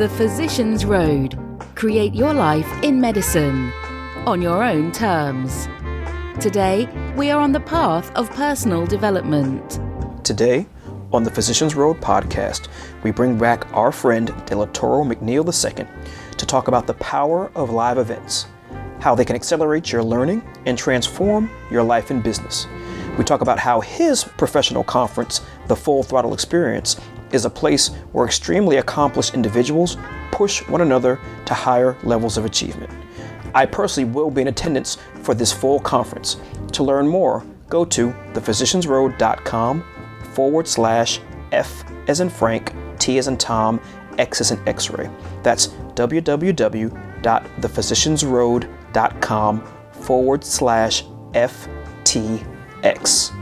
The Physician's Road. Create your life in medicine on your own terms. Today, we are on the path of personal development. Today, on the Physician's Road podcast, we bring back our friend DeLatorro McNeal II to talk about the power of live events, how they can accelerate your learning and transform your life and business. We talk about how his professional conference, the Full Throttle Experience, is a place where extremely accomplished individuals push one another to higher levels of achievement. I personally will be in attendance for this full conference. To learn more, go to thephysiciansroad.com forward slash F as in Frank, T as in Tom, X as in X ray. That's www.thephysiciansroad.com forward slash FTX.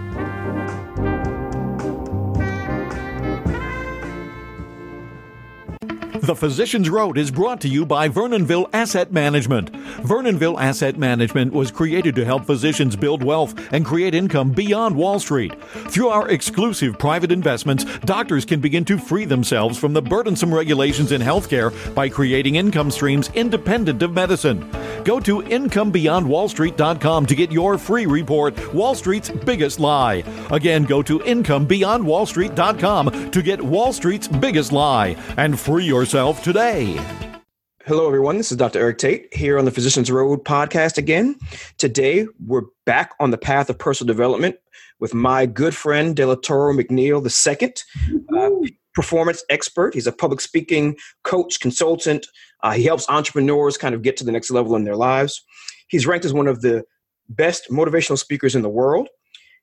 The Physician's Road is brought to you by Vernonville Asset Management. Vernonville Asset Management was created to help physicians build wealth and create income beyond Wall Street. Through our exclusive private investments, doctors can begin to free themselves from the burdensome regulations in healthcare by creating income streams independent of medicine. Go to incomebeyondwallstreet.com to get your free report, Wall Street's Biggest Lie. Again, go to incomebeyondwallstreet.com to get Wall Street's Biggest Lie and free yourself today. Hello, everyone. This is Dr. Eric Tate here on the Physicians Road podcast again. Today, we're back on the path of personal development with my good friend DeLatorro McNeal II, uh, performance expert. He's a public speaking coach, consultant. Uh, he helps entrepreneurs kind of get to the next level in their lives. He's ranked as one of the best motivational speakers in the world.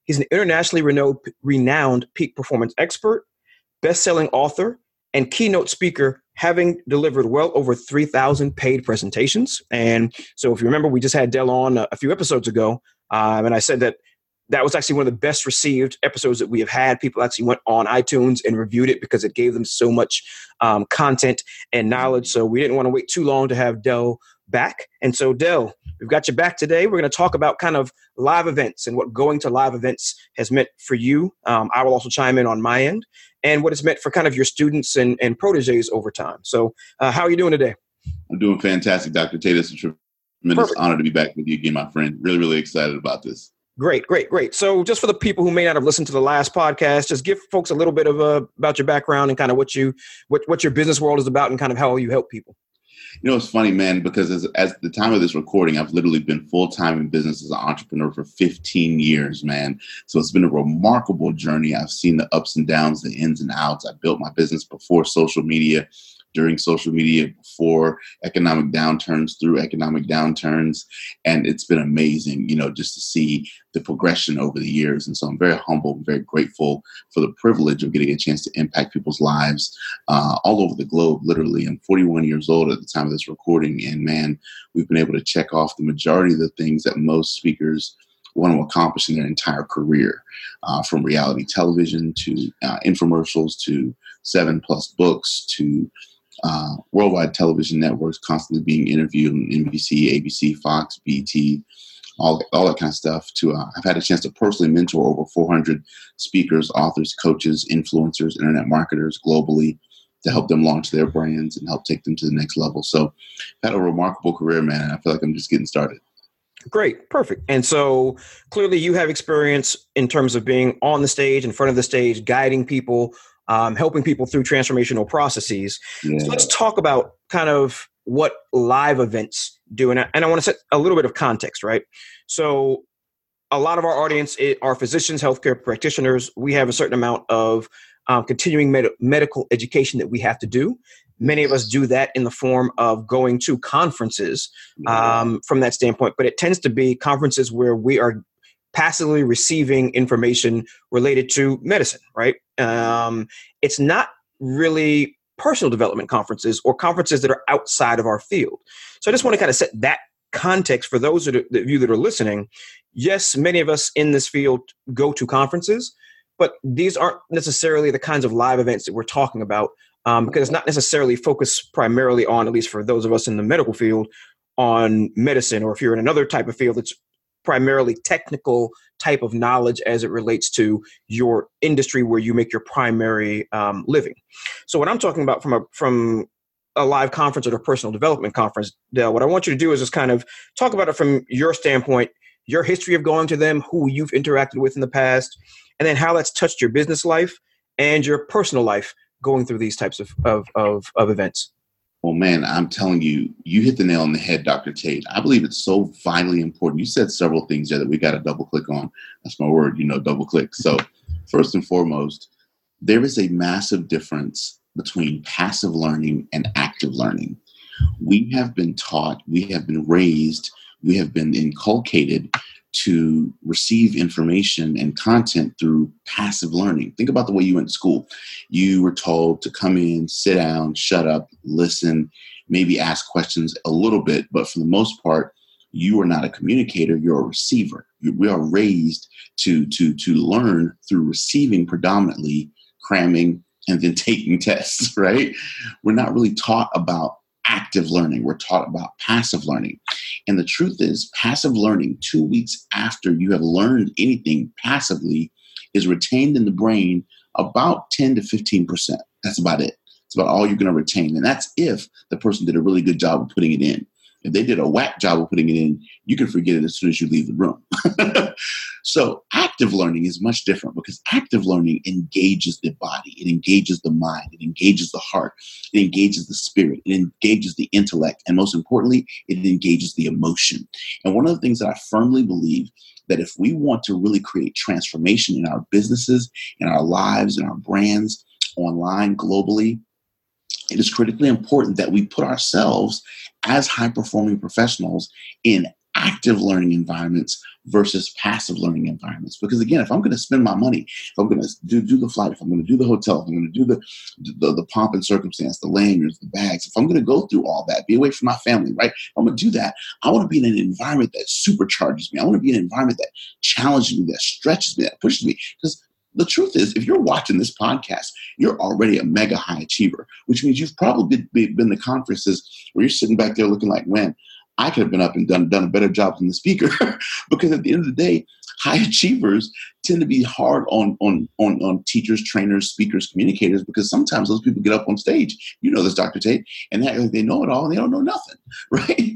He's an internationally renowned, renowned peak performance expert, best selling author, and keynote speaker, having delivered well over 3,000 paid presentations. And so, if you remember, we just had Dell on a, a few episodes ago, um, and I said that that was actually one of the best received episodes that we have had. People actually went on iTunes and reviewed it because it gave them so much um, content and knowledge. So we didn't want to wait too long to have Dell back. And so, Dell, we've got you back today. We're going to talk about kind of live events and what going to live events has meant for you. Um, I will also chime in on my end and what it's meant for kind of your students and, and proteges over time. So, uh, how are you doing today? I'm doing fantastic, Dr. Tate. It's a tremendous Perfect. honor to be back with you again, my friend. Really, really excited about this. Great, great, great. So, just for the people who may not have listened to the last podcast, just give folks a little bit of a, about your background and kind of what you what what your business world is about and kind of how you help people. You know, it's funny, man, because as, as the time of this recording, I've literally been full time in business as an entrepreneur for 15 years, man. So it's been a remarkable journey. I've seen the ups and downs, the ins and outs. I built my business before social media during social media before economic downturns through economic downturns. And it's been amazing you know just to see the progression over the years. And so i'm very humble very grateful for the privilege of getting a chance to impact people's lives uh, all over the globe literally. I'm 41 years old at the time of this recording and man we've been able to check off the majority of the things that most speakers want to accomplish in their entire career, uh, from reality television to uh, infomercials to seven plus books to uh, worldwide television networks constantly being interviewed NBC, ABC, Fox, BT, all, all that kind of stuff. To uh, I've had a chance to personally mentor over 400 speakers, authors, coaches, influencers, internet marketers globally to help them launch their brands and help take them to the next level. So, I've had a remarkable career, man. I feel like I'm just getting started. Great, perfect. And so clearly, you have experience in terms of being on the stage, in front of the stage, guiding people um, helping people through transformational processes. Yeah. So let's talk about kind of what live events do. And I, and I want to set a little bit of context, right? So a lot of our audience are physicians, healthcare practitioners. We have a certain amount of um, continuing med- medical education that we have to do. Many of us do that in the form of going to conferences um, from that standpoint, but it tends to be conferences where we are passively receiving information related to medicine, right? Um, it's not really personal development conferences or conferences that are outside of our field. So I just want to kind of set that context for those of you that are listening. Yes, many of us in this field go to conferences, but these aren't necessarily the kinds of live events that we're talking about um, because it's not necessarily focused primarily on, at least for those of us in the medical field, on medicine, or if you're in another type of field, it's primarily technical type of knowledge as it relates to your industry where you make your primary um, living. So what I'm talking about from a from a live conference or a personal development conference, Dell, what I want you to do is just kind of talk about it from your standpoint, your history of going to them, who you've interacted with in the past, and then how that's touched your business life and your personal life going through these types of, of, of, of events. Well, man, I'm telling you, you hit the nail on the head, Dr. Tate. I believe it's so vitally important. You said several things there that we got to double click on. That's my word, you know, double click. So, first and foremost, there is a massive difference between passive learning and active learning. We have been taught, we have been raised, we have been inculcated to receive information and content through passive learning. Think about the way you went to school. You were told to come in, sit down, shut up, listen, maybe ask questions a little bit, but for the most part, you are not a communicator, you're a receiver. We are raised to, to, to learn through receiving predominantly, cramming, and then taking tests, right? We're not really taught about active learning. We're taught about passive learning. And the truth is, passive learning, two weeks after you have learned anything passively, is retained in the brain about 10 to 15%. That's about it. It's about all you're going to retain. And that's if the person did a really good job of putting it in. If they did a whack job of putting it in, you can forget it as soon as you leave the room. so, active learning is much different because active learning engages the body, it engages the mind, it engages the heart, it engages the spirit, it engages the intellect, and most importantly, it engages the emotion. And one of the things that I firmly believe that if we want to really create transformation in our businesses, in our lives, in our brands, online, globally, it is critically important that we put ourselves as high performing professionals in active learning environments versus passive learning environments. Because again, if I'm going to spend my money, if I'm going to do, do the flight, if I'm going to do the hotel, if I'm going to do the, the, the pomp and circumstance, the lanyards, the bags, if I'm going to go through all that, be away from my family, right? If I'm going to do that. I want to be in an environment that supercharges me. I want to be in an environment that challenges me, that stretches me, that pushes me. Because the truth is, if you're watching this podcast, you're already a mega high achiever, which means you've probably been to conferences where you're sitting back there looking like, man, I could have been up and done done a better job than the speaker. because at the end of the day, high achievers tend to be hard on on on on teachers, trainers, speakers, communicators, because sometimes those people get up on stage. You know this, Dr. Tate, and they, they know it all and they don't know nothing, right?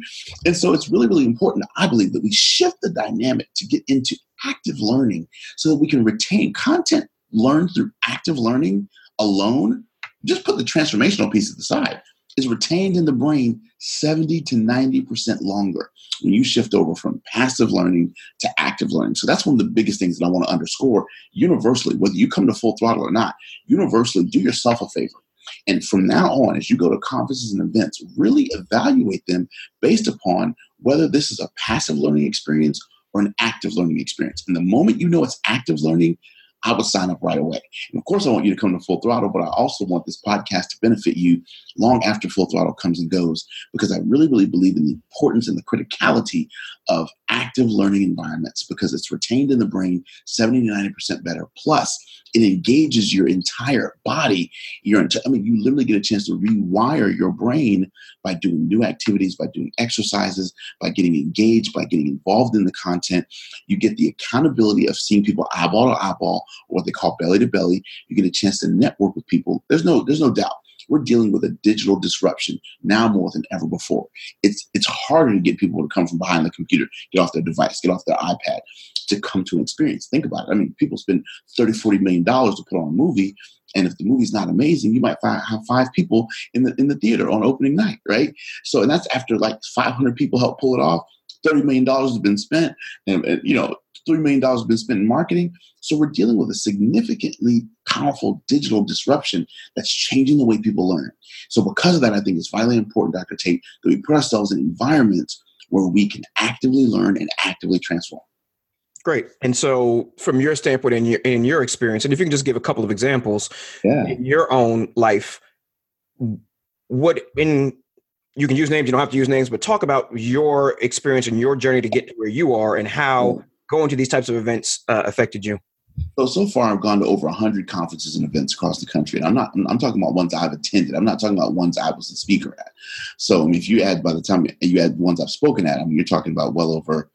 And so it's really, really important, I believe, that we shift the dynamic to get into active learning so that we can retain content learned through active learning alone. Just put the transformational piece to the side is retained in the brain 70 to 90% longer when you shift over from passive learning to active learning. So that's one of the biggest things that I want to underscore universally, whether you come to full throttle or not, universally do yourself a favor. And from now on, as you go to conferences and events, really evaluate them based upon whether this is a passive learning experience or an active learning experience. And the moment you know it's active learning, I would sign up right away. And of course, I want you to come to Full Throttle, but I also want this podcast to benefit you long after Full Throttle comes and goes, because I really, really believe in the importance and the criticality of active learning environments because it's retained in the brain 70 to 90% better. Plus, it engages your entire body. Your enti- I mean, you literally get a chance to rewire your brain by doing new activities, by doing exercises, by getting engaged, by getting involved in the content. You get the accountability of seeing people eyeball to eyeball, what they call belly to belly. You get a chance to network with people. There's no, there's no doubt we're dealing with a digital disruption now more than ever before. It's it's harder to get people to come from behind the computer, get off their device, get off their iPad to come to an experience. Think about it. I mean, people spend 30, 40 million dollars to put on a movie. And if the movie's not amazing, you might find, have five people in the in the theater on opening night, right? So, and that's after like 500 people help pull it off. $30 million has been spent, and, and you know, $3 million has been spent in marketing. So we're dealing with a significantly powerful digital disruption that's changing the way people learn. So because of that, I think it's vitally important, Dr. Tate, that we put ourselves in environments where we can actively learn and actively transform. Great. And so, from your standpoint and your in your experience, and if you can just give a couple of examples yeah. in your own life, what in you can use names, you don't have to use names, but talk about your experience and your journey to get to where you are and how going to these types of events uh, affected you. So so far, I've gone to over 100 conferences and events across the country, and I'm not. I'm talking about ones I've attended. I'm not talking about ones I was a speaker at. So I mean, if you add by the time you add ones I've spoken at, I mean, you're talking about well over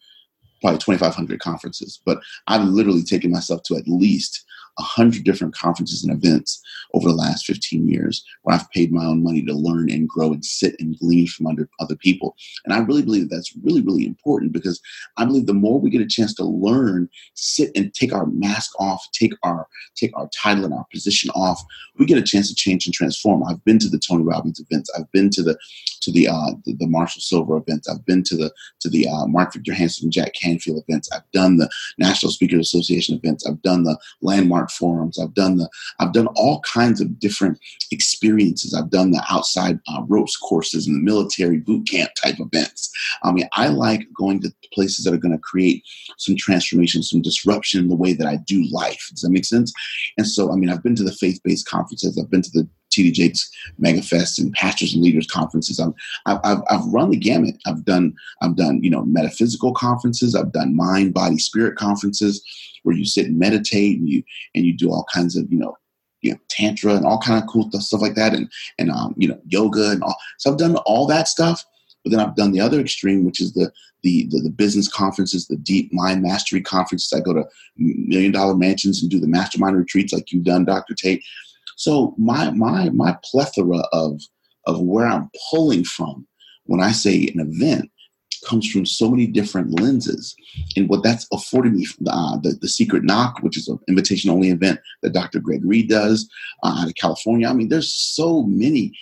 probably 2,500 conferences. But I've literally taken myself to at least a hundred different conferences and events over the last 15 years where I've paid my own money to learn and grow and sit and glean from under other people. And I really believe that's really, really important because I believe the more we get a chance to learn, sit and take our mask off, take our take our title and our position off, we get a chance to change and transform. I've been to the Tony Robbins events. I've been to the to the uh, the, the Marshall Sylver events. I've been to the to the uh, Mark Victor Hansen and Jack Canfield events. I've done the National Speakers Association events. I've done the landmark forums. I've done the I've done all kinds of different experiences. I've done the outside uh, ropes courses and the military boot camp type events. I mean, I like going to places that are going to create some transformation, some disruption in the way that I do life. Does that make sense? And so, I mean, I've been to the faith based conferences. I've been to the TD Jakes Megafest and Pastors and Leaders conferences. i have I've, I've run the gamut. I've done I've done you know metaphysical conferences. I've done mind, body, spirit conferences where you sit and meditate and you and you do all kinds of you know you know tantra and all kind of cool stuff, like that and and um, you know yoga and all. So I've done all that stuff. But then I've done the other extreme, which is the, the the, the business conferences, the deep mind mastery conferences. I go to million dollar mansions and do the mastermind retreats like you've done, Dr. Tate. So my my my plethora of of where I'm pulling from when I say an event comes from so many different lenses. And what that's afforded me, uh, the, the Secret Knock, which is an invitation only event that Dr. Greg Reid does uh, out of California. I mean, there's so many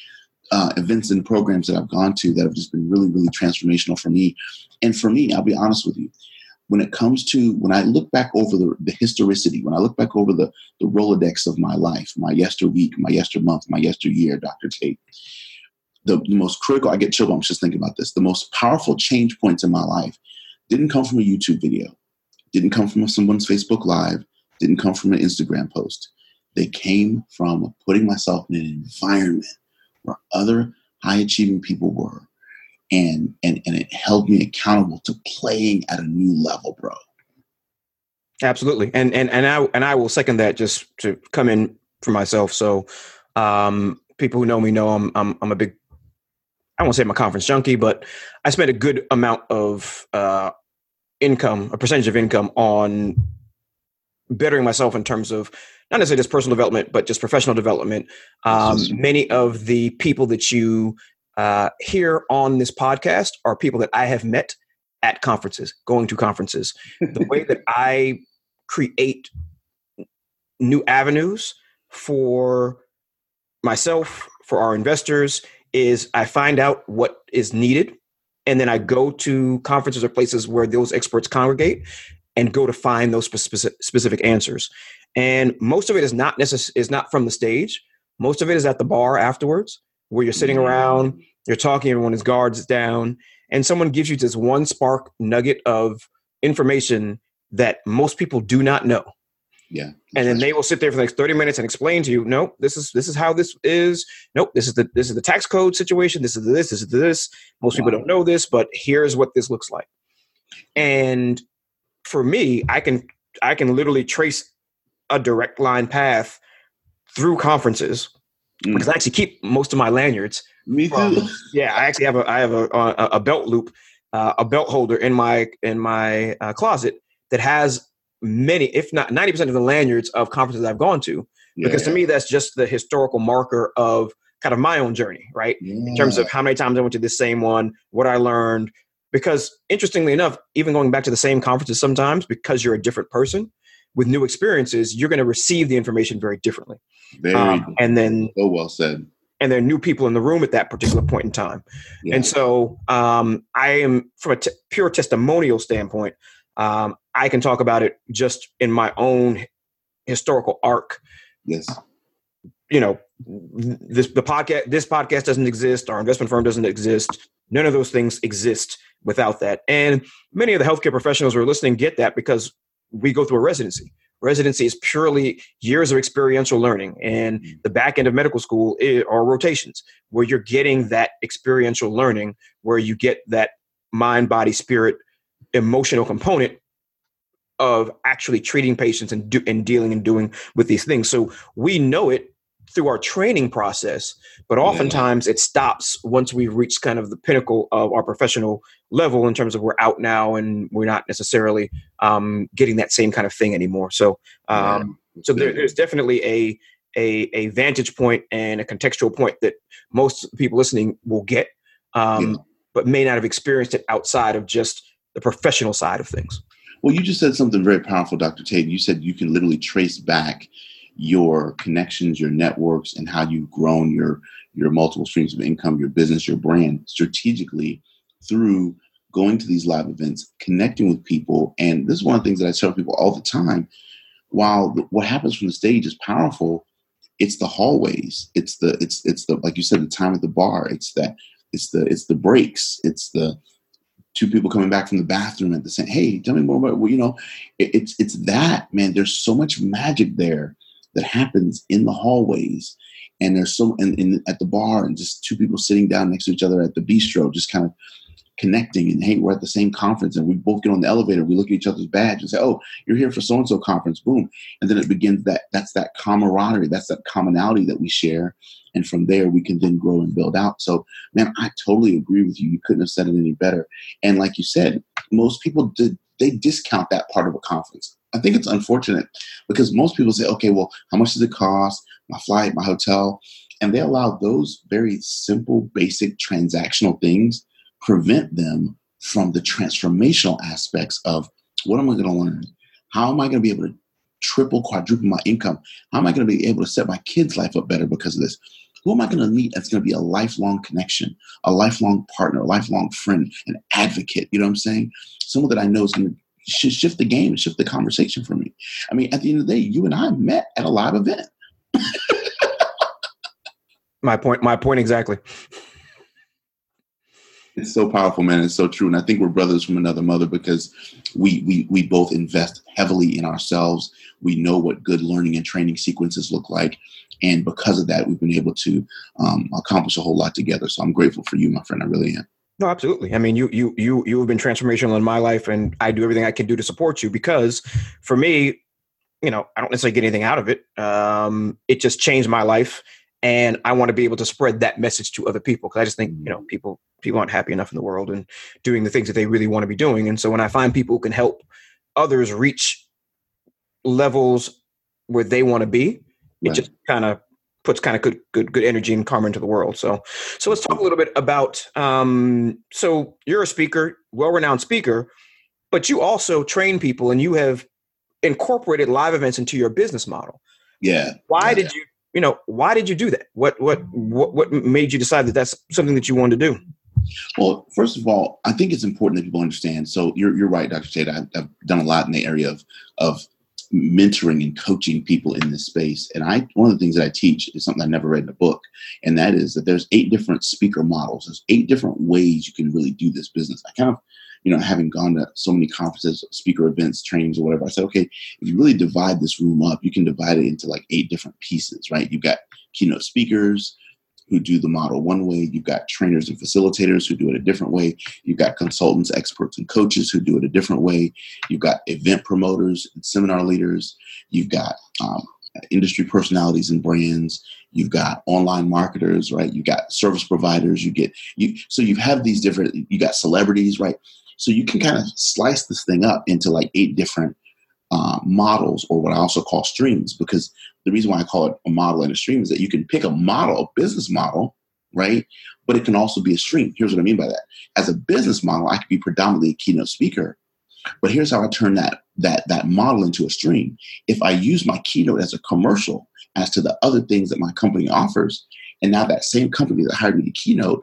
uh, events and programs that I've gone to that have just been really, really transformational for me. And for me, I'll be honest with you, when it comes to when I look back over the, the historicity, when I look back over the, the Rolodex of my life, my yester week, my yester month, my yester year, Dr. Tate, the, the most critical, I get chill bumps just thinking about this, the most powerful change points in my life didn't come from a YouTube video, didn't come from someone's Facebook Live, didn't come from an Instagram post. They came from putting myself in an environment where other high achieving people were and and and it held me accountable to playing at a new level, bro. Absolutely, and and and I and I will second that just to come in for myself. So, um, people who know me know I'm I'm, I'm a big I won't say I'm a conference junkie, but I spent a good amount of uh, income, a percentage of income on bettering myself in terms of not necessarily just personal development, but just professional development. Um, many of the people that you uh, here on this podcast are people that I have met at conferences, going to conferences. The way that I create new avenues for myself, for our investors, is I find out what is needed, and then I go to conferences or places where those experts congregate and go to find those specific, specific answers. And most of it is not necess- is not from the stage. Most of it is at the bar afterwards where you're sitting mm-hmm. around, you're talking, everyone is guards down, and someone gives you this one spark nugget of information that most people do not know. Yeah. And then they will sit there for the next 30 minutes and explain to you, nope, this is this is how this is. Nope, this is the this is the tax code situation. This is this, this is this. Most wow. people don't know this, but here's what this looks like. And for me, I can I can literally trace a direct line path through conferences mm. because I actually keep most of my lanyards. Me too. From, yeah, I actually have a I have a a, a belt loop, uh, a belt holder in my in my uh, closet that has many, if not ninety percent of the lanyards of conferences I've gone to. Yeah, because to me, that's just the historical marker of kind of my own journey, right? Yeah. In terms of how many times I went to the same one, what I learned. Because interestingly enough, even going back to the same conferences sometimes, because you're a different person, with new experiences, you're going to receive the information very differently. Very um, and then oh well said. And there are new people in the room at that particular point in time. Yeah. And so um, I am, from a t- pure testimonial standpoint, um, I can talk about it just in my own historical arc. Yes. You know, this the podcast this podcast doesn't exist, our investment firm doesn't exist. None of those things exist without that. And many of the healthcare professionals who are listening get that because we go through a residency. Residency is purely years of experiential learning, and mm. the back end of medical school are rotations where you're getting that experiential learning, where you get that mind, body, spirit, emotional component of actually treating patients and do, and dealing and doing with these things. So we know it through our training process, but oftentimes yeah. it stops once we reach kind of the pinnacle of our professional level in terms of we're out now and we're not necessarily um, getting that same kind of thing anymore. So um, So there, there's definitely a, a a vantage point and a contextual point that most people listening will get, um, yeah. but may not have experienced it outside of just the professional side of things. Well, you just said something very powerful, Dr. Tate. You said you can literally trace back your connections, your networks, and how you've grown your your multiple streams of income, your business, your brand strategically through going to these live events, connecting with people. And this is one of the things that I tell people all the time. While what happens from the stage is powerful, it's the hallways. It's the it's it's the like you said, the time at the bar. It's that it's the it's the breaks. It's the two people coming back from the bathroom at the same. Hey, tell me more about well, you know. It, it's it's that man. There's so much magic there that happens in the hallways. And there's so and, and at the bar and just two people sitting down next to each other at the bistro just kind of connecting and hey we're at the same conference and we both get on the elevator we look at each other's badge and say oh you're here for so and so conference boom. And then it begins that that's that camaraderie that's that commonality that we share. And from there we can then grow and build out. So man i totally agree with you. You couldn't have said it any better. And like you said most people did they discount that part of a conference I think it's unfortunate because most people say, okay, well, how much does it cost? My flight, my hotel. And they allow those very simple, basic transactional things prevent them from the transformational aspects of what am I going to learn? How am I going to be able to triple, quadruple my income? How am I going to be able to set my kids' life up better because of this? Who am I going to meet that's going to be a lifelong connection, a lifelong partner, a lifelong friend, an advocate? You know what I'm saying? Someone that I know is going to should shift the game, shift the conversation for me. I mean, at the end of the day, you and I met at a live event. my point. My point exactly. It's so powerful, man. It's so true, and I think we're brothers from another mother because we we we both invest heavily in ourselves. We know what good learning and training sequences look like, and because of that, we've been able to um, accomplish a whole lot together. So I'm grateful for you, my friend. I really am. No, absolutely. I mean, you you you you have been transformational in my life, and I do everything I can do to support you because, for me, you know, I don't necessarily get anything out of it. Um, it just changed my life, and I want to be able to spread that message to other people because I just think you know people people aren't happy enough in the world and doing the things that they really want to be doing, and so when I find people who can help others reach levels where they want to be, it just kind of puts kind of good good good energy and karma into the world. So so let's talk a little bit about um, so you're a speaker, well-renowned speaker, but you also train people and you have incorporated live events into your business model. Yeah. Why yeah. did you you know why did you do that? What what what what made you decide that that's something that you wanted to do? Well, first of all, I think it's important that people understand. So you're you're right, Dr. Tate. I've, I've done a lot in the area of of mentoring and coaching people in this space. And I, one of the things that I teach is something I never read in a book, and that is that there's eight different speaker models. There's eight different ways you can really do this business. I kind of, you know, having gone to so many conferences, speaker events, trainings, or whatever, I said, okay, if you really divide this room up, you can divide it into like eight different pieces, right? You've got keynote speakers, who do the model one way. You've got trainers and facilitators who do it a different way. You've got consultants, experts, and coaches who do it a different way. You've got event promoters and seminar leaders. You've got um, industry personalities and brands. You've got online marketers, right? You've got service providers. You get you. So you have these different. You got celebrities, right? So you can kind of slice this thing up into like eight different uh, models, or what I also call streams, because the reason why I call it a model and a stream is that you can pick a model, a business model, right? But it can also be a stream. Here's what I mean by that. As a business model, I could be predominantly a keynote speaker, but here's how I turn that that that model into a stream. If I use my keynote as a commercial as to the other things that my company offers, and now that same company that hired me to keynote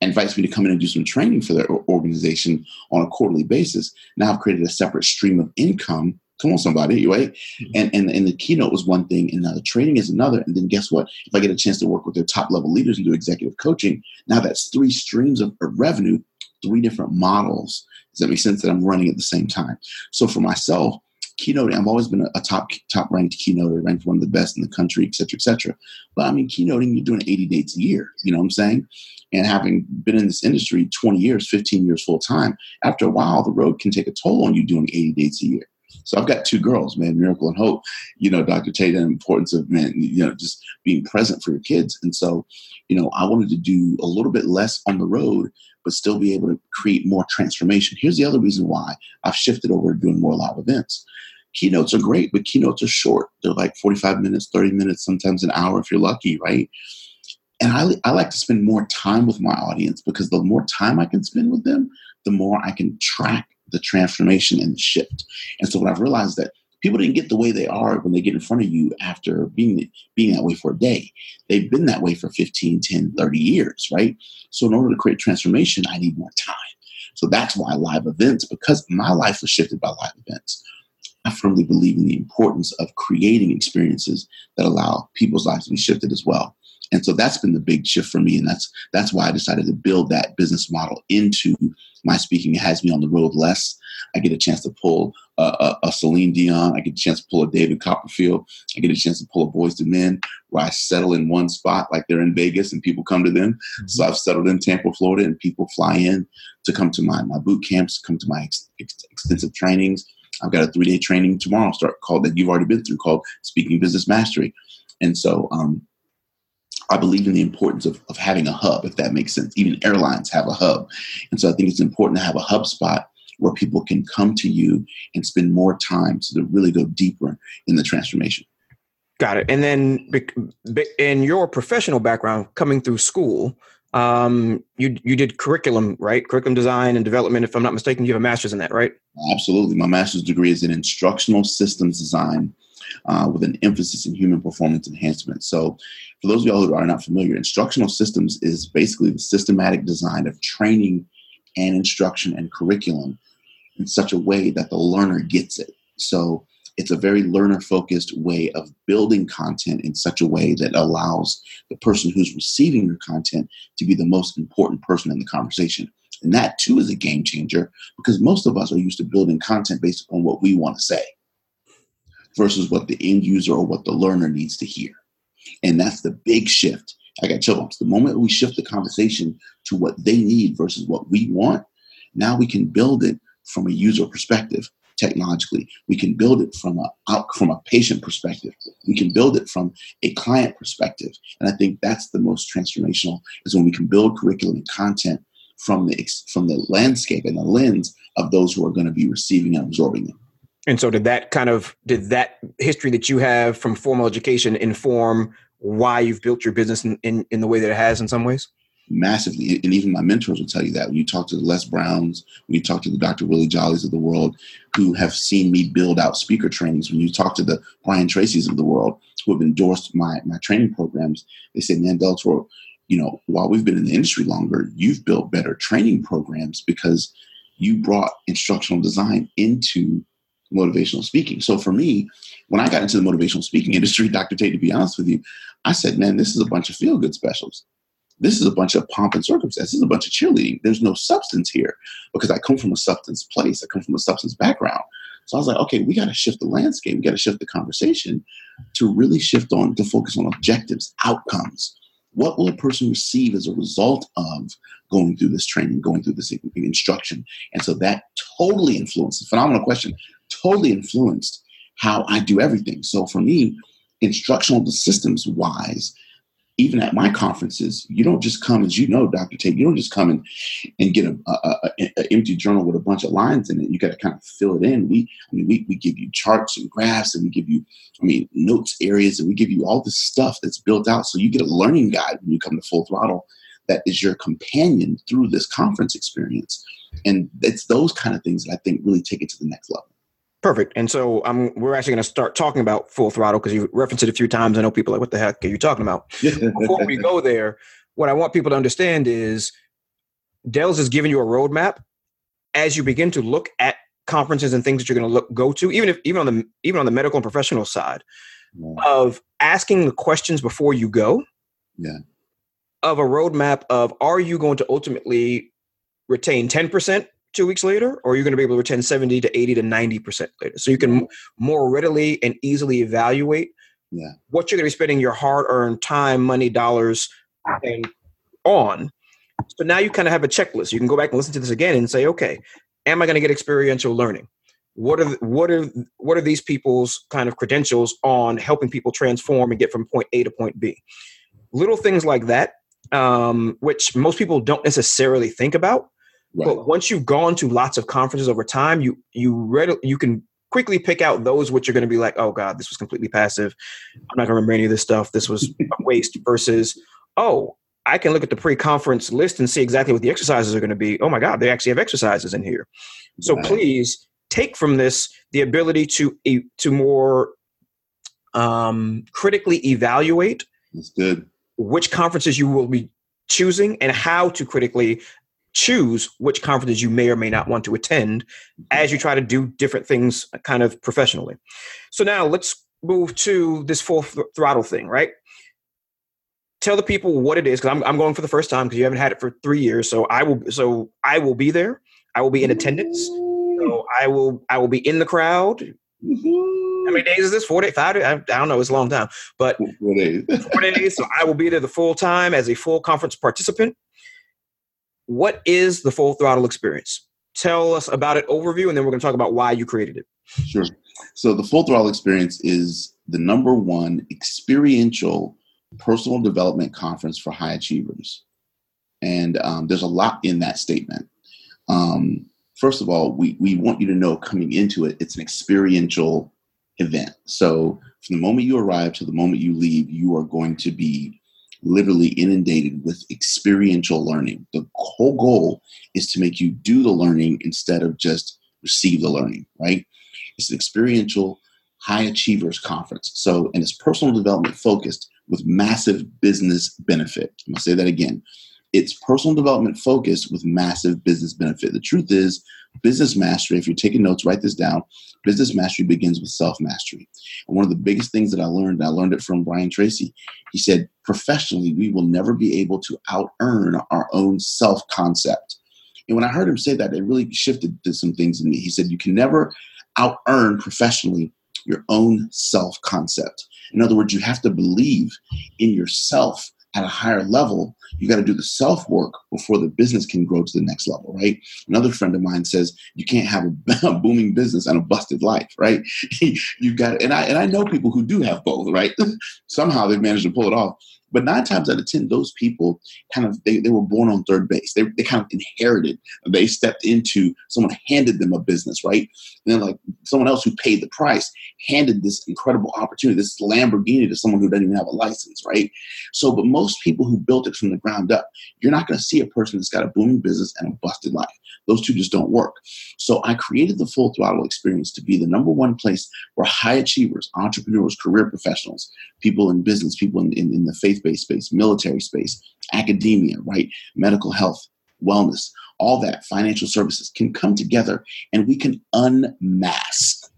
invites me to come in and do some training for their organization on a quarterly basis, now I've created a separate stream of income Come on, somebody, right? Mm-hmm. And, and and the keynote was one thing, and now the training is another. And then guess what? If I get a chance to work with their top level leaders and do executive coaching, now that's three streams of, of revenue, three different models. Does that make sense? That I'm running at the same time. So for myself, keynoting, I've always been a, a top top ranked keynoter, ranked one of the best in the country, et cetera, et cetera. But I mean, keynoting, you're doing 80 dates a year. You know what I'm saying? And having been in this industry 20 years, 15 years full time, after a while, the road can take a toll on you doing 80 dates a year. So I've got two girls, man, Miracle and Hope. You know, Dr. The importance of man, you know, just being present for your kids. And so, you know, I wanted to do a little bit less on the road, but still be able to create more transformation. Here's the other reason why I've shifted over to doing more live events. keynotes are great, but keynotes are short. They're like 45 minutes, 30 minutes, sometimes an hour if you're lucky, right? And I, I like to spend more time with my audience because the more time I can spend with them, the more I can track the transformation and the shift. And so what I've realized that people didn't get the way they are when they get in front of you after being being that way for a day. They've been that way for 15, 10, 30 years, right? So in order to create transformation, I need more time. So that's why live events, because my life was shifted by live events. I firmly believe in the importance of creating experiences that allow people's lives to be shifted as well. And so that's been the big shift for me. And that's that's why I decided to build that business model into my speaking. It has me on the road less. I get a chance to pull a, a, a Celine Dion. I get a chance to pull a David Copperfield. I get a chance to pull a Boyz II Men where I settle in one spot like they're in Vegas and people come to them. Mm-hmm. So I've settled in Tampa, Florida, and people fly in to come to my, my boot camps, come to my ex, ex, extensive trainings. I've got a three day training tomorrow start called that you've already been through called Speaking Business Mastery. And so um, I believe in the importance of, of having a hub, if that makes sense. Even airlines have a hub. And so I think it's important to have a hub spot where people can come to you and spend more time so to really go deeper in the transformation. Got it. And then in your professional background, coming through school, um, you you did curriculum, right? Curriculum design and development. If I'm not mistaken, you have a master's in that, right? Absolutely. My master's degree is in instructional systems design uh, with an emphasis in human performance enhancement. So, for those of y'all who are not familiar, instructional systems is basically the systematic design of training and instruction and curriculum in such a way that the learner gets it. So, it's a very learner focused way of building content in such a way that allows the person who's receiving your content to be the most important person in the conversation. And that too is a game changer because most of us are used to building content based upon what we want to say versus what the end user or what the learner needs to hear. And that's the big shift. I got chill bumps. The moment we shift the conversation to what they need versus what we want, now we can build it from a user perspective technologically. We can build it from a from a patient perspective. We can build it from a client perspective. And I think that's the most transformational is when we can build curriculum and content from the from the landscape and the lens of those who are going to be receiving and absorbing them. And so did that kind of did that history that you have from formal education inform why you've built your business in, in, in the way that it has in some ways? Massively. And even my mentors will tell you that. When you talk to the Les Browns, when you talk to the Dr. Willie Jolleys of the world, who have seen me build out speaker trainings, when you talk to the Brian Tracy's of the world, who have endorsed my, my training programs, they say, man, Del Toro, you know, while we've been in the industry longer, you've built better training programs because you brought instructional design into motivational speaking. So for me, when I got into the motivational speaking industry, Dr. Tate, to be honest with you, I said, man, this is a bunch of feel good specials. This is a bunch of pomp and circumstance. This is a bunch of cheerleading. There's no substance here because I come from a substance place. I come from a substance background. So I was like, okay, we got to shift the landscape. We got to shift the conversation to really shift on to focus on objectives, outcomes. What will a person receive as a result of going through this training, going through this instruction? And so that totally influenced, a phenomenal question, totally influenced how I do everything. So for me, instructional systems wise, even at my conferences, you don't just come, as you know, Dr. Tate, you don't just come and, and get an empty journal with a bunch of lines in it. You got to kind of fill it in. We, I mean, we, we give you charts and graphs and we give you, I mean, notes areas and we give you all this stuff that's built out. So you get a learning guide when you come to full throttle that is your companion through this conference experience. And it's those kind of things that I think really take it to the next level. Perfect. And so um, we're actually going to start talking about full throttle because you referenced it a few times. I know people are like, what the heck are you talking about? Before we go there, what I want people to understand is Dell's is giving you a roadmap as you begin to look at conferences and things that you're going to look go to, even if even on the even on the medical and professional side, yeah. of asking the questions before you go. Yeah. Of a roadmap of are you going to ultimately retain 10% two weeks later, or you're going to be able to retain 70 to 80 to 90% later. So you can more readily and easily evaluate yeah. what you're going to be spending your hard earned time, money, dollars and on. So now you kind of have a checklist. You can go back and listen to this again and say, okay, am I going to get experiential learning? What are what are what are these people's kind of credentials on helping people transform and get from point A to point B? Little things like that, um, which most people don't necessarily think about, Right. But once you've gone to lots of conferences over time, you you read you can quickly pick out those which are going to be like, oh God, this was completely passive. I'm not going to remember any of this stuff. This was a waste versus, oh, I can look at the pre-conference list and see exactly what the exercises are going to be. Oh my God, they actually have exercises in here. So right. please take from this the ability to to more um, critically evaluate. That's good. Which conferences you will be choosing and how to critically choose which conferences you may or may not want to attend as you try to do different things kind of professionally. So now let's move to this full th- throttle thing, right? Tell the people what it is because I'm, I'm going for the first time because you haven't had it for three years. So I will so I will be there. I will be in attendance. So I will I will be in the crowd. How many days is this? Four days, five days? I, I don't know. It's a long time, but four days. four days. So I will be there the full time as a full conference participant what is the full throttle experience? Tell us about it overview, and then we're going to talk about why you created it. Sure. So the full throttle experience is the number one experiential personal development conference for high achievers, and um, there's a lot in that statement. Um, first of all, we we want you to know coming into it, it's an experiential event. So from the moment you arrive to the moment you leave, you are going to be literally inundated with experiential learning. The whole goal is to make you do the learning instead of just receive the learning, right? It's an experiential high achievers conference. So, and it's personal development focused with massive business benefit. I'm gonna say that again. It's personal development focused with massive business benefit. The truth is, business mastery, if you're taking notes, write this down. Business mastery begins with self mastery. And one of the biggest things that I learned, I learned it from Brian Tracy. He said, professionally, we will never be able to out earn our own self concept. And when I heard him say that, it really shifted to some things in me. He said, you can never out earn professionally your own self concept. In other words, you have to believe in yourself at a higher level, you got to do the self work before the business can grow to the next level, right? Another friend of mine says you can't have a, booming business and a busted life, right? you got, and I and I know people who do have both, right? Somehow they've managed to pull it off. But nine times out of ten, those people kind of they, they were born on third base. They, they kind of inherited. They stepped into someone handed them a business, right? And then like someone else who paid the price handed this incredible opportunity, this Lamborghini to someone who doesn't even have a license, right? So, but most people who built it from the ground up, you're not going to see a person that's got a booming business and a busted life. Those two just don't work. So I created the full throttle experience to be the number one place where high achievers, entrepreneurs, career professionals, people in business, people in, in, in the faith-based space, military space, academia, right? Medical health, wellness, all that, financial services can come together and we can unmask.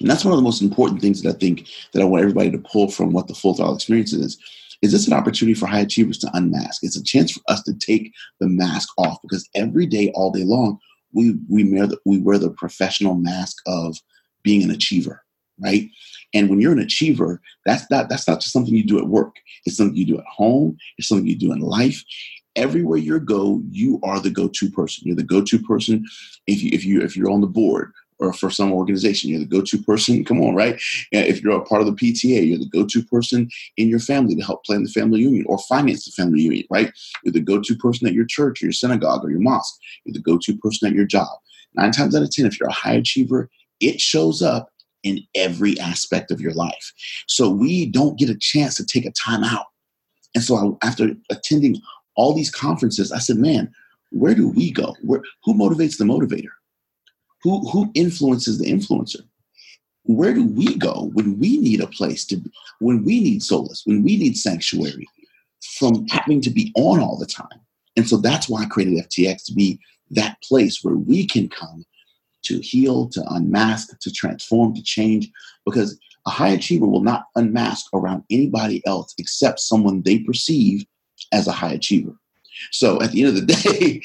And that's one of the most important things that I think that I want everybody to pull from what the full throttle experience is is this an opportunity for high achievers to unmask? It's a chance for us to take the mask off because every day, all day long, we we wear the, we wear the professional mask of being an achiever, right? And when you're an achiever, that's not that's not just something you do at work. It's something you do at home. It's something you do in life. Everywhere you go, you are the go-to person. You're the go-to person if you if you if you're on the board or for some organization. You're the go-to person. Come on, right? If you're a part of the PTA, you're the go-to person in your family to help plan the family union or finance the family union, right? You're the go-to person at your church or your synagogue or your mosque. You're the go-to person at your job. Nine times out of ten, if you're a high achiever, it shows up in every aspect of your life. So we don't get a chance to take a time out. And so I, after attending all these conferences, I said, man, where do we go? Where, who motivates the motivator? Who, who influences the influencer? Where do we go when we need a place to, when we need solace, when we need sanctuary from having to be on all the time? And so that's why I created FTX to be that place where we can come to heal, to unmask, to transform, to change, because a high achiever will not unmask around anybody else except someone they perceive as a high achiever. So at the end of the day,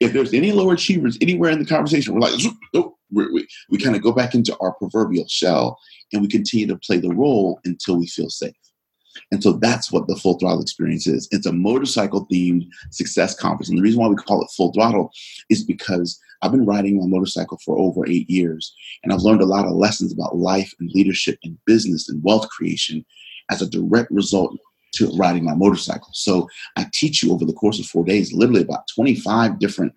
if there's any lower achievers anywhere in the conversation, we're like, oh, we we, we kind of go back into our proverbial shell and we continue to play the role until we feel safe. And so that's what the full throttle experience is. It's a motorcycle themed success conference. And the reason why we call it full throttle is because I've been riding my motorcycle for over eight years. And I've learned a lot of lessons about life and leadership and business and wealth creation as a direct result to riding my motorcycle. So I teach you over the course of four days, literally about 25 different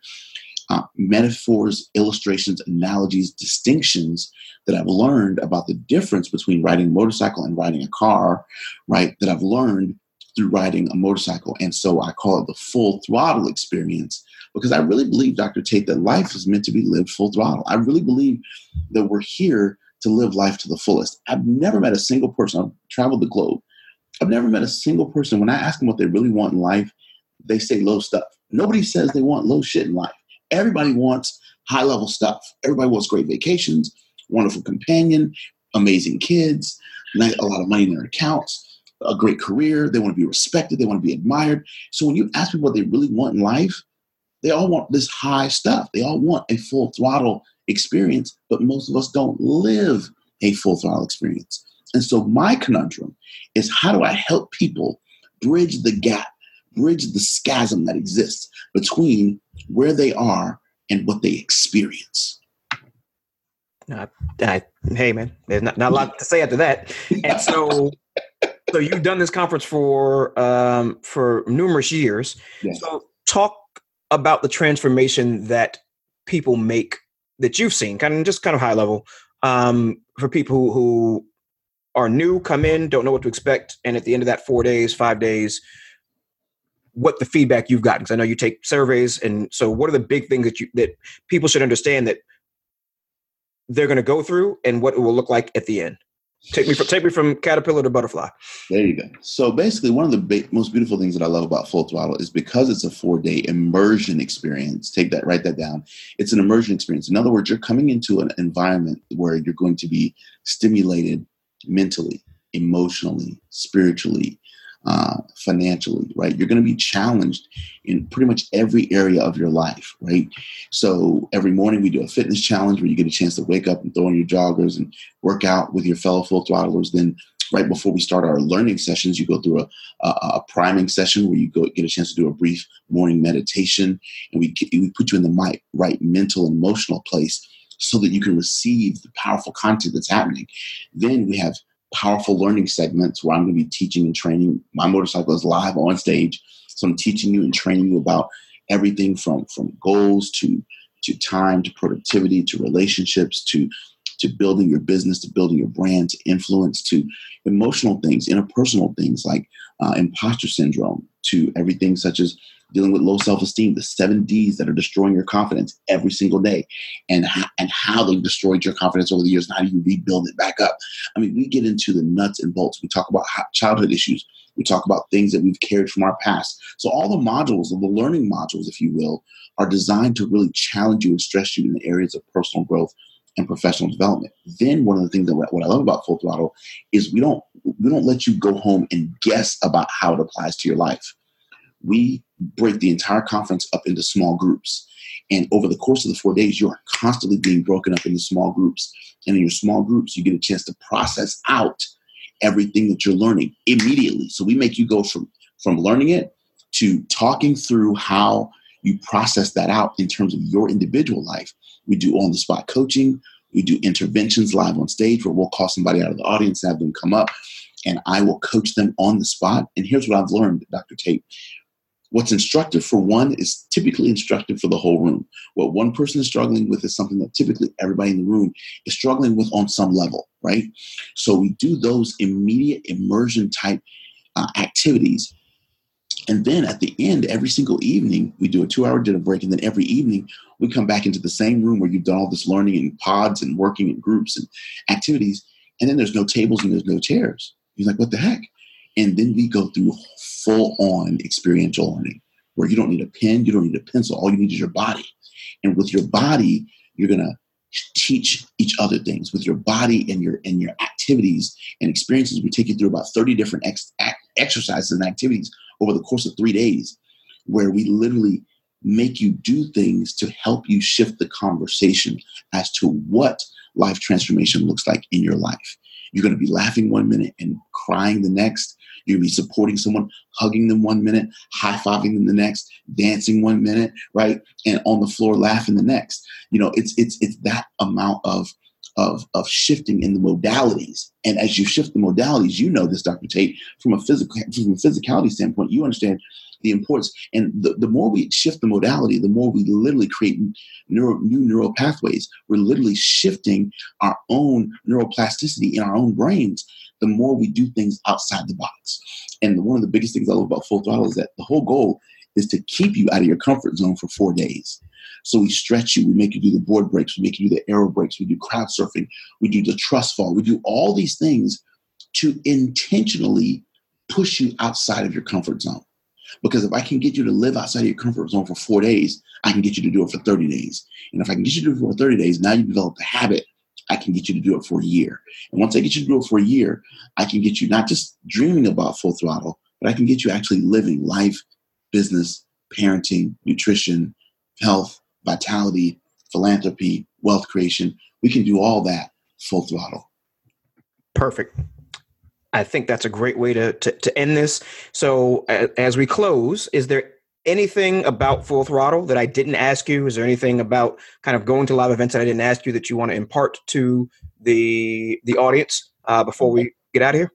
uh, metaphors, illustrations, analogies, distinctions that I've learned about the difference between riding a motorcycle and riding a car, right? That I've learned through riding a motorcycle. And so I call it the full throttle experience because I really believe, Dr. Tate, that life is meant to be lived full throttle. I really believe that we're here to live life to the fullest. I've never met a single person, I've traveled the globe. I've never met a single person when I ask them what they really want in life, they say low stuff. Nobody says they want low shit in life. Everybody wants high level stuff. Everybody wants great vacations, wonderful companion, amazing kids, a lot of money in their accounts, a great career. They want to be respected. They want to be admired. So when you ask people what they really want in life, they all want this high stuff. They all want a full throttle experience, but most of us don't live a full throttle experience. And so my conundrum is how do I help people bridge the gap, bridge the schism that exists between where they are and what they experience? Uh, uh, hey man, there's not, not a lot to say after that. And so, so you've done this conference for um, for numerous years. So talk about the transformation that people make that you've seen, kind of just kind of high level, um, for people who, who are new, come in, don't know what to expect, and at the end of that four days, five days, what the feedback you've gotten? Because I know you take surveys, and so what are the big things that you that people should understand that they're going to go through, and what it will look like at the end? Take me from take me from caterpillar to butterfly. There you go. So basically, one of the ba- most beautiful things that I love about Full Throttle is because it's a four day immersion experience. Take that, write that down. It's an immersion experience. In other words, you're coming into an environment where you're going to be stimulated mentally, emotionally, spiritually, uh, financially, right? You're going to be challenged in pretty much every area of your life, right? So every morning we do a fitness challenge where you get a chance to wake up and throw on your joggers and work out with your fellow full throttlers. Then right before we start our learning sessions, you go through a, a, a, priming session where you go get a chance to do a brief morning meditation, and we we put you in the right mental and emotional place so that you can receive the powerful content that's happening. Then we have powerful learning segments where I'm going to be teaching and training. My motorcycle is live on stage, so I'm teaching you and training you about everything from from goals to to time to productivity to relationships to to building your business to building your brand to influence to emotional things interpersonal things like uh, imposter syndrome to everything such as dealing with low self-esteem, the seven D's that are destroying your confidence every single day, and and how they destroyed your confidence over the years, and how do you rebuild it back up? I mean, we get into the nuts and bolts. We talk about childhood issues. We talk about things that we've carried from our past. So all the modules, the learning modules, if you will, are designed to really challenge you and stress you in the areas of personal growth and professional development. Then one of the things that what I love about Full Throttle is we don't we don't let you go home and guess about how it applies to your life we break the entire conference up into small groups. And over the course of the four days, you are constantly being broken up into small groups. And in your small groups, you get a chance to process out everything that you're learning immediately. So we make you go from, from learning it to talking through how you process that out in terms of your individual life. We do on the spot coaching. We do interventions live on stage where we'll call somebody out of the audience and have them come up and I will coach them on the spot. And here's what I've learned, Dr. Tate what's instructive for one is typically instructive for the whole room. What one person is struggling with is something that typically everybody in the room is struggling with on some level, right? So we do those immediate immersion type uh, activities. And then at the end, every single evening, we do a two hour dinner break. And then every evening, we come back into the same room where you've done all this learning in pods and working in groups and activities. And then there's no tables and there's no chairs. You're like, what the heck? And then we go through full on experiential learning where you don't need a pen, you don't need a pencil, all you need is your body. And with your body, you're going to teach each other things with your body and your and your activities and experiences. We take you through about 30 different ex- exercises and activities over the course of three days, where we literally make you do things to help you shift the conversation as to what life transformation looks like in your life. You're going to be laughing one minute and crying the next. You'll be supporting someone, hugging them one minute, high fiving them the next, dancing one minute, right? And on the floor laughing the next. You know, it's it's it's that amount of of, of shifting in the modalities. And as you shift the modalities, you know this, Dr. Tate, from a physical from a physicality standpoint, you understand the importance. And the, the more we shift the modality, the more we literally create neuro, new neural pathways. We're literally shifting our own neuroplasticity in our own brains the more we do things outside the box. And one of the biggest things I love about Full Throttle is that the whole goal is to keep you out of your comfort zone for four days. So we stretch you, we make you do the board breaks, we make you do the arrow breaks, we do crowd surfing, we do the trust fall, we do all these things to intentionally push you outside of your comfort zone. Because if I can get you to live outside of your comfort zone for four days, I can get you to do it for 30 days. And if I can get you to do it for 30 days, now you develop the habit. I can get you to do it for a year. And once I get you to do it for a year, I can get you not just dreaming about full throttle, but I can get you actually living life, business, parenting, nutrition, health, vitality, philanthropy, wealth creation. We can do all that full throttle. Perfect. I think that's a great way to, to, to end this. So, as we close, is there anything about Full Throttle that I didn't ask you? Is there anything about kind of going to live events that I didn't ask you that you want to impart to the the audience uh, before we get out of here?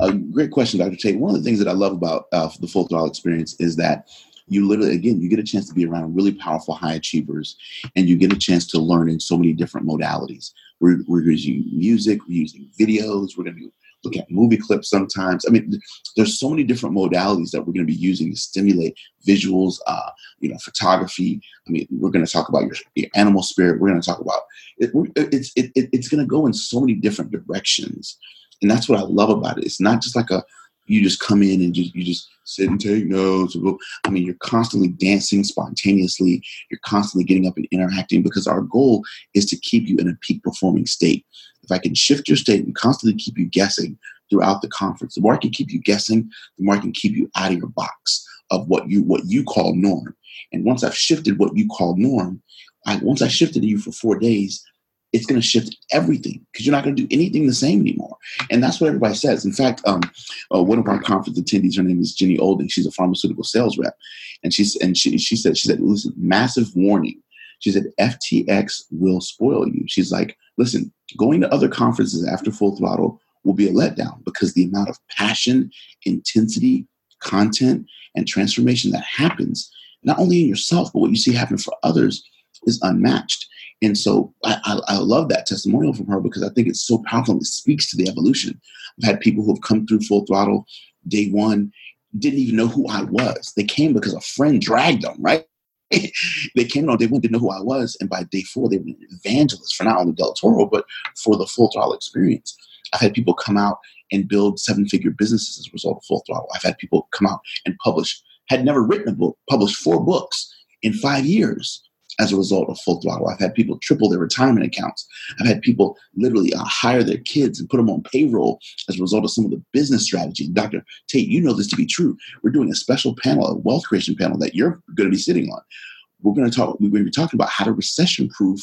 Uh, great question, Dr. Tate. One of the things that I love about uh, the Full Throttle experience is that you literally again you get a chance to be around really powerful high achievers and you get a chance to learn in so many different modalities we're, we're using music we're using videos we're going to look at movie clips sometimes i mean there's so many different modalities that we're going to be using to stimulate visuals uh, you know photography i mean we're going to talk about your, your animal spirit we're going to talk about it, it's it, it, it's going to go in so many different directions and that's what i love about it it's not just like a you just come in and just you just sit and take notes. I mean, you're constantly dancing spontaneously. You're constantly getting up and interacting because our goal is to keep you in a peak performing state. If I can shift your state and constantly keep you guessing throughout the conference, the more I can keep you guessing, the more I can keep you out of your box of what you what you call norm. And once I've shifted what you call norm, I, once I shifted you for four days, it's going to shift everything because you're not going to do anything the same anymore. And that's what everybody says. In fact, um, uh, one of our conference attendees, her name is Jenny Olding. She's a pharmaceutical sales rep, and she's and she she said she said, listen, massive warning. She said FTX will spoil you. She's like, listen, going to other conferences after Full Throttle will be a letdown because the amount of passion, intensity, content, and transformation that happens not only in yourself but what you see happen for others is unmatched. And so I, I, I, love that testimonial from her because I think it's so powerful and it speaks to the evolution. I've had people who have come through full throttle day one, didn't even know who I was. They came because a friend dragged them, right? they came on day one, didn't know who I was. And by day four, they were evangelists for not only DeLatorro, but for the full throttle experience. I've had people come out and build seven figure businesses as a result of full throttle. I've had people come out and publish, had never written a book, published four books in five years as a result of full throttle. I've had people triple their retirement accounts. I've had people literally uh, hire their kids and put them on payroll as a result of some of the business strategy. Dr. Tate, you know this to be true. We're doing a special panel, a wealth creation panel that you're going to be sitting on. We're going to talk. We're going to be talking about how to recession proof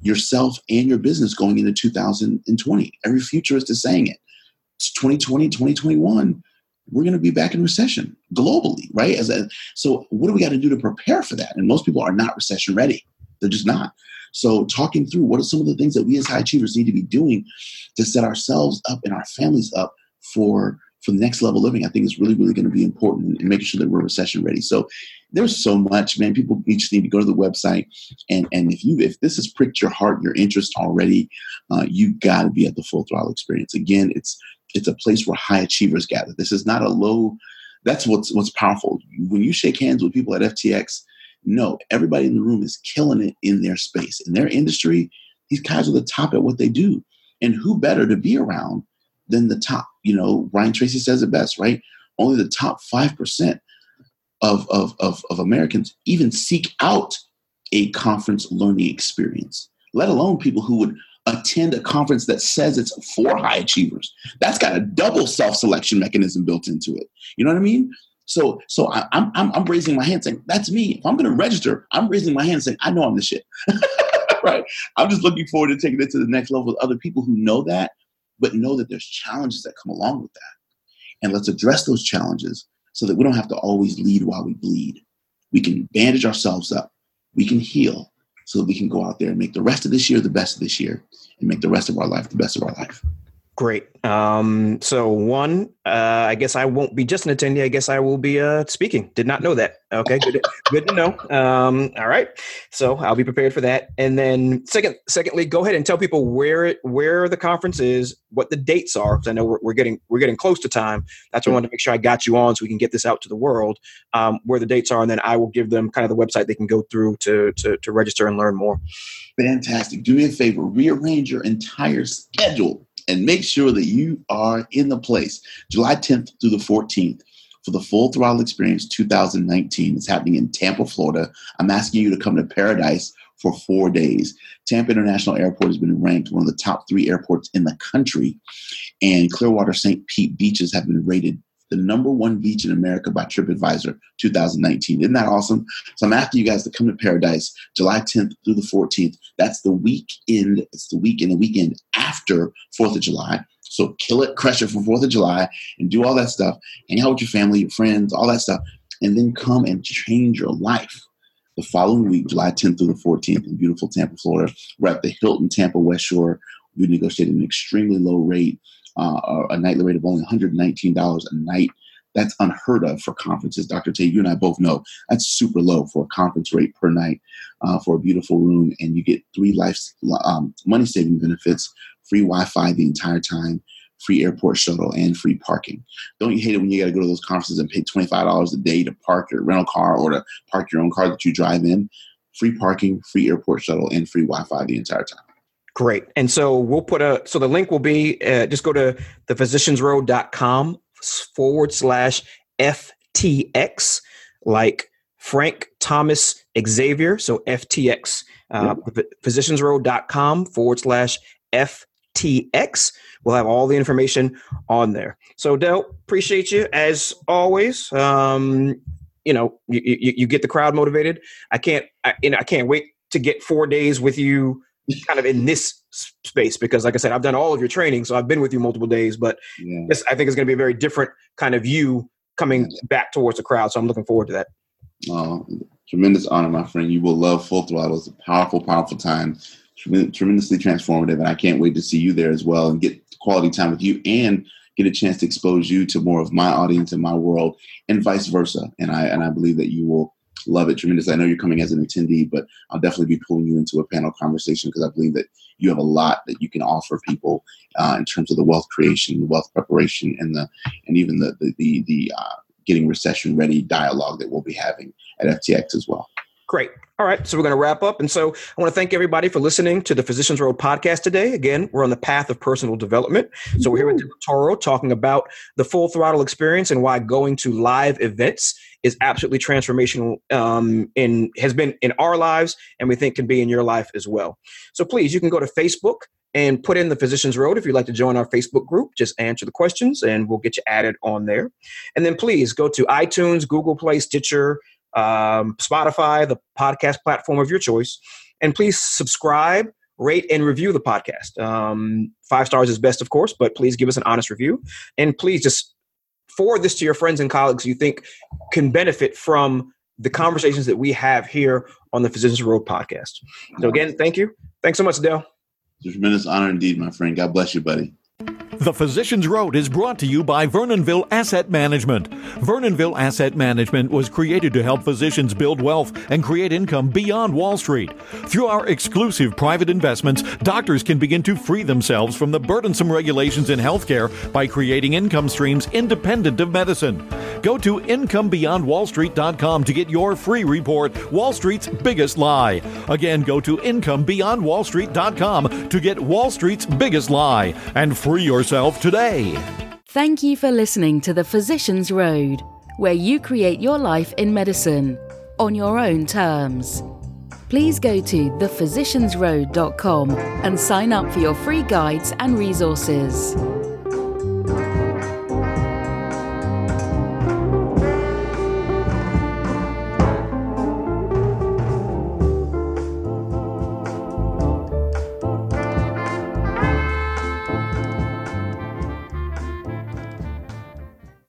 yourself and your business going into 2020. Every futurist is saying it. It's 2020, 2021 we're going to be back in recession globally, right? As a, so, what do we got to do to prepare for that? And most people are not recession ready; they're just not. So, talking through what are some of the things that we as high achievers need to be doing to set ourselves up and our families up for for the next level living, I think is really, really going to be important in making sure that we're recession ready. So there's so much, man. People just need to go to the website, and and if you if this has pricked your heart, your interest already, uh, you got to be at the full throttle experience. Again, it's it's a place where high achievers gather. This is not a low. That's what's what's powerful. When you shake hands with people at FTX, no, everybody in the room is killing it in their space, in their industry. These guys are the top at what they do, and who better to be around than the top? You know, Brian Tracy says it best, right? Only the top five percent of, of of of Americans even seek out a conference learning experience, let alone people who would attend a conference that says it's for high achievers. That's got a double self-selection mechanism built into it. You know what I mean? So, so I, am I'm, I'm raising my hand saying, that's me. If I'm going to register, I'm raising my hand saying, I know I'm the shit. right? I'm just looking forward to taking it to the next level with other people who know that, but know that there's challenges that come along with that. And let's address those challenges so that we don't have to always lead while we bleed. We can bandage ourselves up. We can heal so that we can go out there and make the rest of this year the best of this year and make the rest of our life the best of our life. Great. Um, so one, uh, I guess I won't be just an attendee. I guess I will be uh, speaking. Did not know that. Okay, good, good to know. Um, all right, so I'll be prepared for that. And then second, secondly, go ahead and tell people where it, where the conference is, what the dates are, because I know we're, we're, getting we're getting close to time. That's why I wanted to make sure I got you on so we can get this out to the world. Um, where the dates are, and then I will give them kind of the website they can go through to to, to register and learn more. Fantastic. Do me a favor, rearrange your entire schedule and make sure that you are in the place. July 10th through the 14th for the Full Throttle Experience 2019. It's happening in Tampa, Florida. I'm asking you to come to Paradise for four days. Tampa International Airport has been ranked one of the top three airports in the country, and Clearwater St. Pete beaches have been rated the number one beach in America by TripAdvisor 2019. Isn't that awesome? So I'm asking you guys to come to Paradise July 10th through the 14th. That's the weekend. It's the weekend, the weekend after 4th of July. So kill it, crush it for 4th of July and do all that stuff. Hang out with your family, your friends, all that stuff. And then come and change your life. The following week, July 10th through the 14th in beautiful Tampa, Florida, we're at the Hilton Tampa Westshore. We negotiated an extremely low rate uh, a nightly rate of only $119 a night. That's unheard of for conferences. Dr. Tate, you and I both know that's super low for a conference rate per night uh, for a beautiful room. And you get three life um, money saving benefits free Wi Fi the entire time, free airport shuttle, and free parking. Don't you hate it when you got to go to those conferences and pay $25 a day to park your rental car or to park your own car that you drive in? Free parking, free airport shuttle, and free Wi Fi the entire time. Great. And so we'll put a, so the link will be, uh, just go to thephysiciansroad.com forward slash FTX, like Frank Thomas Xavier. So FTX, uh, physiciansroad.com forward slash FTX. We'll have all the information on there. So Del, appreciate you as always. Um, you know, you, you, you get the crowd motivated. I can't, I, you know, I can't wait to get four days with you kind of in this space because like i said i've done all of your training so i've been with you multiple days but yeah. this i think is going to be a very different kind of you coming back towards the crowd so i'm looking forward to that. Oh, tremendous honor my friend. You will love full throttle. It's a powerful powerful time. Tremendously transformative and i can't wait to see you there as well and get quality time with you and get a chance to expose you to more of my audience and my world and vice versa. And i and i believe that you will love it tremendously. I know you're coming as an attendee, but I'll definitely be pulling you into a panel conversation because I believe that you have a lot that you can offer people uh, in terms of the wealth creation, the wealth preparation, and the and even the the the, the uh, getting recession ready dialogue that we'll be having at FTX as well. Great. All right, so we're going to wrap up. And so I want to thank everybody for listening to the Physicians Road podcast today. Again, we're on the path of personal development. So we're here with Toro talking about the full throttle experience and why going to live events is absolutely transformational um, in has been in our lives and we think can be in your life as well. So please, you can go to Facebook and put in the Physicians Road if you'd like to join our Facebook group. Just answer the questions and we'll get you added on there. And then please go to iTunes, Google Play, Stitcher, um, Spotify, the podcast platform of your choice. And please subscribe, rate, and review the podcast. Um, five stars is best, of course, but please give us an honest review. And please just forward this to your friends and colleagues you think can benefit from the conversations that we have here on the Physicians Road podcast. So, again, thank you. Thanks so much, Dale. It's a tremendous honor indeed, my friend. God bless you, buddy. The Physicians Road is brought to you by Vernonville Asset Management. Vernonville Asset Management was created to help physicians build wealth and create income beyond Wall Street. Through our exclusive private investments, doctors can begin to free themselves from the burdensome regulations in healthcare by creating income streams independent of medicine. Go to incomebeyondwallstreet.com to get your free report, Wall Street's Biggest Lie. Again, go to incomebeyondwallstreet.com to get Wall Street's Biggest Lie and free yourself today. Thank you for listening to The Physician's Road, where you create your life in medicine on your own terms. Please go to thephysiciansroad.com and sign up for your free guides and resources.